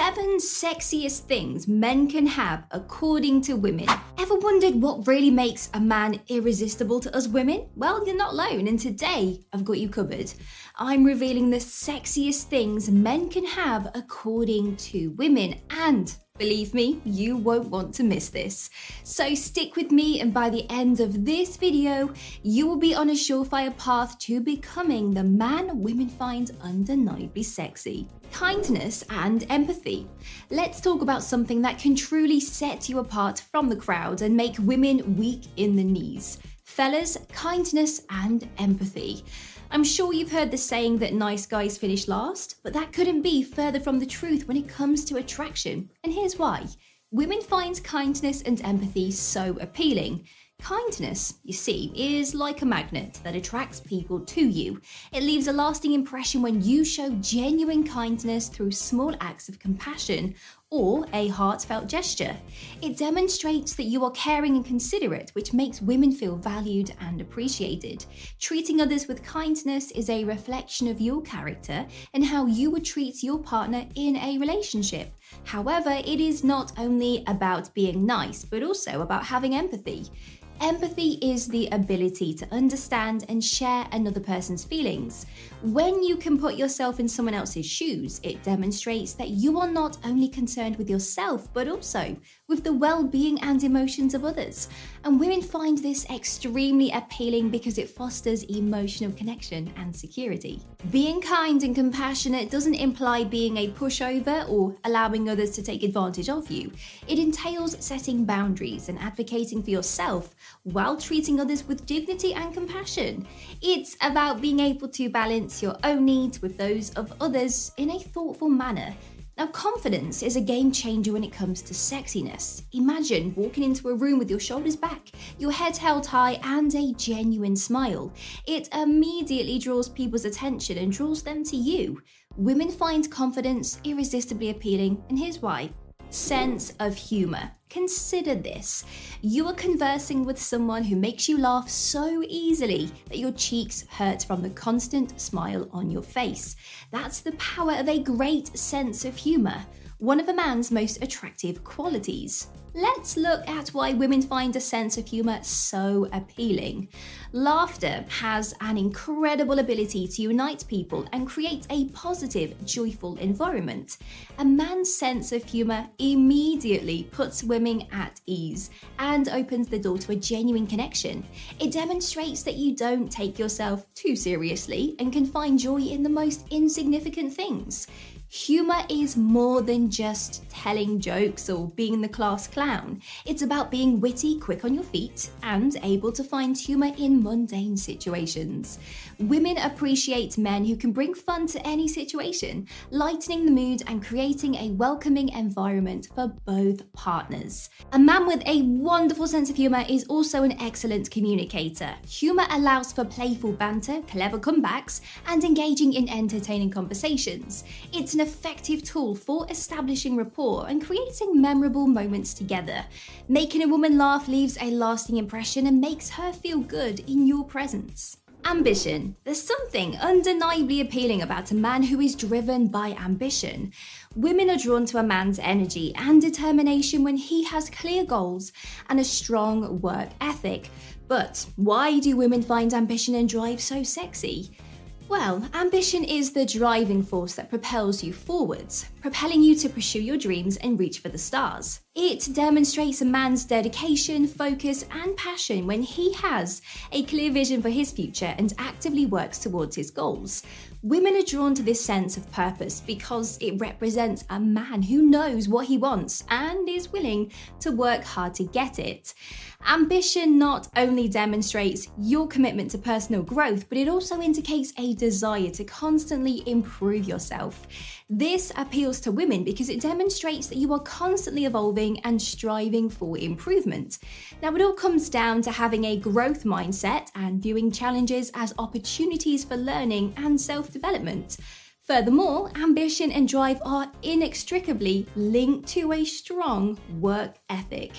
seven sexiest things men can have according to women. Ever wondered what really makes a man irresistible to us women? Well, you're not alone, and today I've got you covered. I'm revealing the sexiest things men can have according to women, and Believe me, you won't want to miss this. So stick with me and by the end of this video, you will be on a surefire path to becoming the man women find undeniably sexy. Kindness and empathy. Let's talk about something that can truly set you apart from the crowd and make women weak in the knees. Fellas, kindness and empathy. I'm sure you've heard the saying that nice guys finish last, but that couldn't be further from the truth when it comes to attraction. And here's why. Women find kindness and empathy so appealing. Kindness, you see, is like a magnet that attracts people to you. It leaves a lasting impression when you show genuine kindness through small acts of compassion or a heartfelt gesture. It demonstrates that you are caring and considerate, which makes women feel valued and appreciated. Treating others with kindness is a reflection of your character and how you would treat your partner in a relationship. However, it is not only about being nice, but also about having empathy. Empathy is the ability to understand and share another person's feelings. When you can put yourself in someone else's shoes, it demonstrates that you are not only concerned with yourself, but also with the well being and emotions of others. And women find this extremely appealing because it fosters emotional connection and security. Being kind and compassionate doesn't imply being a pushover or allowing others to take advantage of you. It entails setting boundaries and advocating for yourself while treating others with dignity and compassion. It's about being able to balance your own needs with those of others in a thoughtful manner now, confidence is a game changer when it comes to sexiness. Imagine walking into a room with your shoulders back, your head held high, and a genuine smile. It immediately draws people's attention and draws them to you. Women find confidence irresistibly appealing, and here's why sense of humor. Consider this. You are conversing with someone who makes you laugh so easily that your cheeks hurt from the constant smile on your face. That's the power of a great sense of humor, one of a man's most attractive qualities. Let's look at why women find a sense of humour so appealing. Laughter has an incredible ability to unite people and create a positive, joyful environment. A man's sense of humour immediately puts women at ease and opens the door to a genuine connection. It demonstrates that you don't take yourself too seriously and can find joy in the most insignificant things. Humor is more than just telling jokes or being the class clown. It's about being witty, quick on your feet, and able to find humor in mundane situations. Women appreciate men who can bring fun to any situation, lightening the mood and creating a welcoming environment for both partners. A man with a wonderful sense of humor is also an excellent communicator. Humor allows for playful banter, clever comebacks, and engaging in entertaining conversations. It's an effective tool for establishing rapport and creating memorable moments together. Making a woman laugh leaves a lasting impression and makes her feel good in your presence. Ambition. There's something undeniably appealing about a man who is driven by ambition. Women are drawn to a man's energy and determination when he has clear goals and a strong work ethic. But why do women find ambition and drive so sexy? Well, ambition is the driving force that propels you forwards, propelling you to pursue your dreams and reach for the stars. It demonstrates a man's dedication, focus, and passion when he has a clear vision for his future and actively works towards his goals. Women are drawn to this sense of purpose because it represents a man who knows what he wants and is willing to work hard to get it. Ambition not only demonstrates your commitment to personal growth, but it also indicates a desire to constantly improve yourself. This appeals to women because it demonstrates that you are constantly evolving and striving for improvement. Now, it all comes down to having a growth mindset and viewing challenges as opportunities for learning and self development. Furthermore, ambition and drive are inextricably linked to a strong work ethic.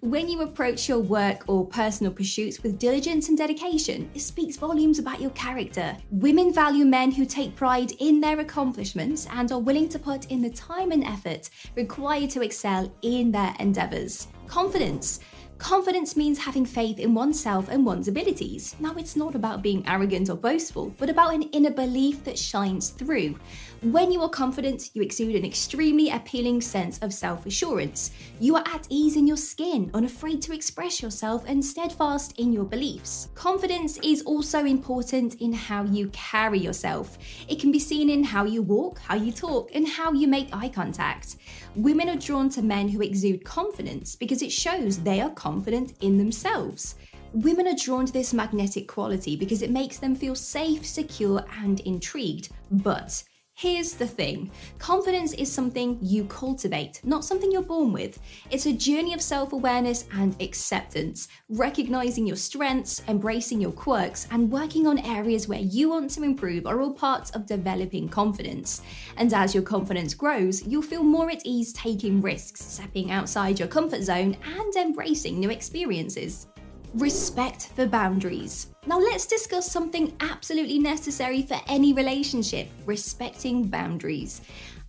When you approach your work or personal pursuits with diligence and dedication, it speaks volumes about your character. Women value men who take pride in their accomplishments and are willing to put in the time and effort required to excel in their endeavors. Confidence. Confidence means having faith in oneself and one's abilities. Now, it's not about being arrogant or boastful, but about an inner belief that shines through. When you are confident, you exude an extremely appealing sense of self assurance. You are at ease in your skin, unafraid to express yourself, and steadfast in your beliefs. Confidence is also important in how you carry yourself. It can be seen in how you walk, how you talk, and how you make eye contact. Women are drawn to men who exude confidence because it shows they are confident in themselves. Women are drawn to this magnetic quality because it makes them feel safe, secure, and intrigued. But Here's the thing confidence is something you cultivate, not something you're born with. It's a journey of self awareness and acceptance, recognizing your strengths, embracing your quirks, and working on areas where you want to improve are all parts of developing confidence. And as your confidence grows, you'll feel more at ease taking risks, stepping outside your comfort zone, and embracing new experiences. Respect for boundaries. Now, let's discuss something absolutely necessary for any relationship respecting boundaries.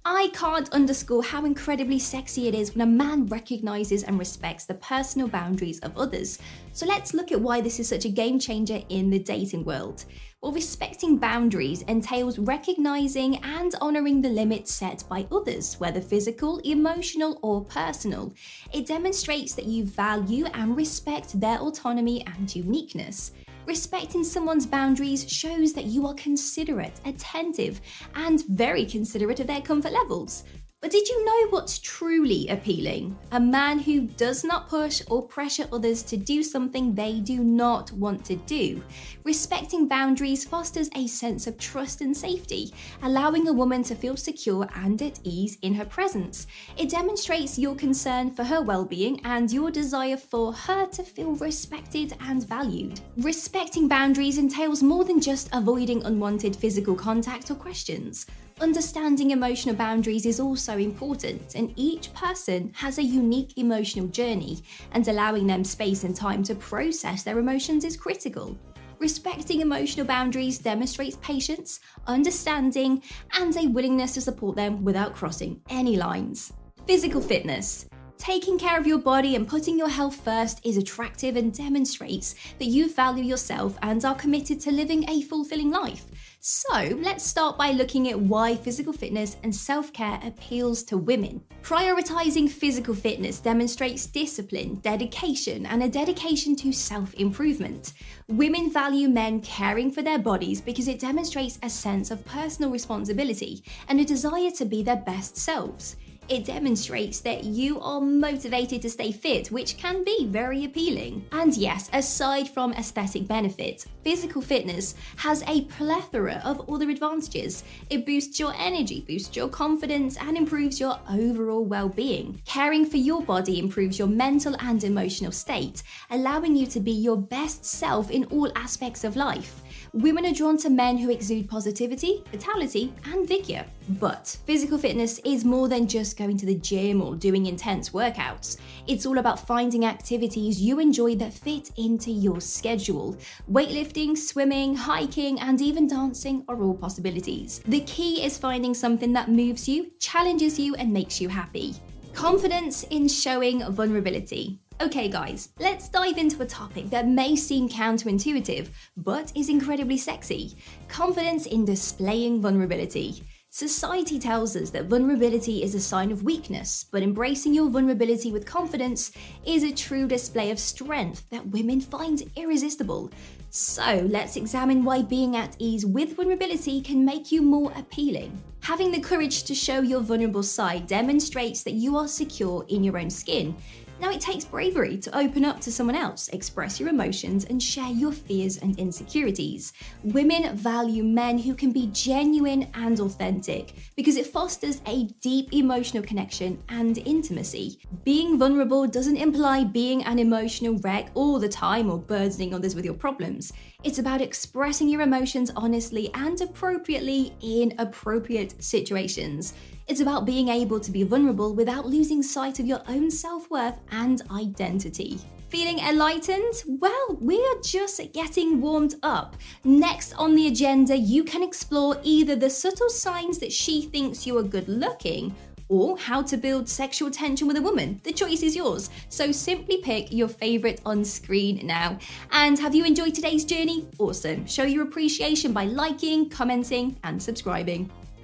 I can't underscore how incredibly sexy it is when a man recognizes and respects the personal boundaries of others. So let's look at why this is such a game changer in the dating world. Well, respecting boundaries entails recognizing and honoring the limits set by others, whether physical, emotional, or personal. It demonstrates that you value and respect their autonomy and uniqueness. Respecting someone's boundaries shows that you are considerate, attentive, and very considerate of their comfort levels. But did you know what's truly appealing? A man who does not push or pressure others to do something they do not want to do. Respecting boundaries fosters a sense of trust and safety, allowing a woman to feel secure and at ease in her presence. It demonstrates your concern for her well being and your desire for her to feel respected and valued. Respecting boundaries entails more than just avoiding unwanted physical contact or questions. Understanding emotional boundaries is also important, and each person has a unique emotional journey, and allowing them space and time to process their emotions is critical. Respecting emotional boundaries demonstrates patience, understanding, and a willingness to support them without crossing any lines. Physical fitness. Taking care of your body and putting your health first is attractive and demonstrates that you value yourself and are committed to living a fulfilling life. So let's start by looking at why physical fitness and self care appeals to women. Prioritizing physical fitness demonstrates discipline, dedication, and a dedication to self improvement. Women value men caring for their bodies because it demonstrates a sense of personal responsibility and a desire to be their best selves it demonstrates that you are motivated to stay fit, which can be very appealing. And yes, aside from aesthetic benefits, physical fitness has a plethora of other advantages. It boosts your energy, boosts your confidence, and improves your overall well being. Caring for your body improves your mental and emotional state, allowing you to be your best self in all aspects of life. Women are drawn to men who exude positivity, vitality, and vigor. But physical fitness is more than just going to the gym or doing intense workouts. It's all about finding activities you enjoy that fit into your schedule. Weightlifting, swimming, hiking, and even dancing are all possibilities. The key is finding something that moves you, challenges you, and makes you happy. Confidence in showing vulnerability. Okay, guys, let's dive into a topic that may seem counterintuitive, but is incredibly sexy confidence in displaying vulnerability. Society tells us that vulnerability is a sign of weakness, but embracing your vulnerability with confidence is a true display of strength that women find irresistible. So, let's examine why being at ease with vulnerability can make you more appealing. Having the courage to show your vulnerable side demonstrates that you are secure in your own skin. Now, it takes bravery to open up to someone else, express your emotions, and share your fears and insecurities. Women value men who can be genuine and authentic because it fosters a deep emotional connection and intimacy. Being vulnerable doesn't imply being an emotional wreck all the time or burdening others with your problems. It's about expressing your emotions honestly and appropriately in appropriate situations. It's about being able to be vulnerable without losing sight of your own self worth and identity. Feeling enlightened? Well, we're just getting warmed up. Next on the agenda, you can explore either the subtle signs that she thinks you are good looking or how to build sexual tension with a woman. The choice is yours. So simply pick your favorite on screen now. And have you enjoyed today's journey? Awesome. Show your appreciation by liking, commenting, and subscribing.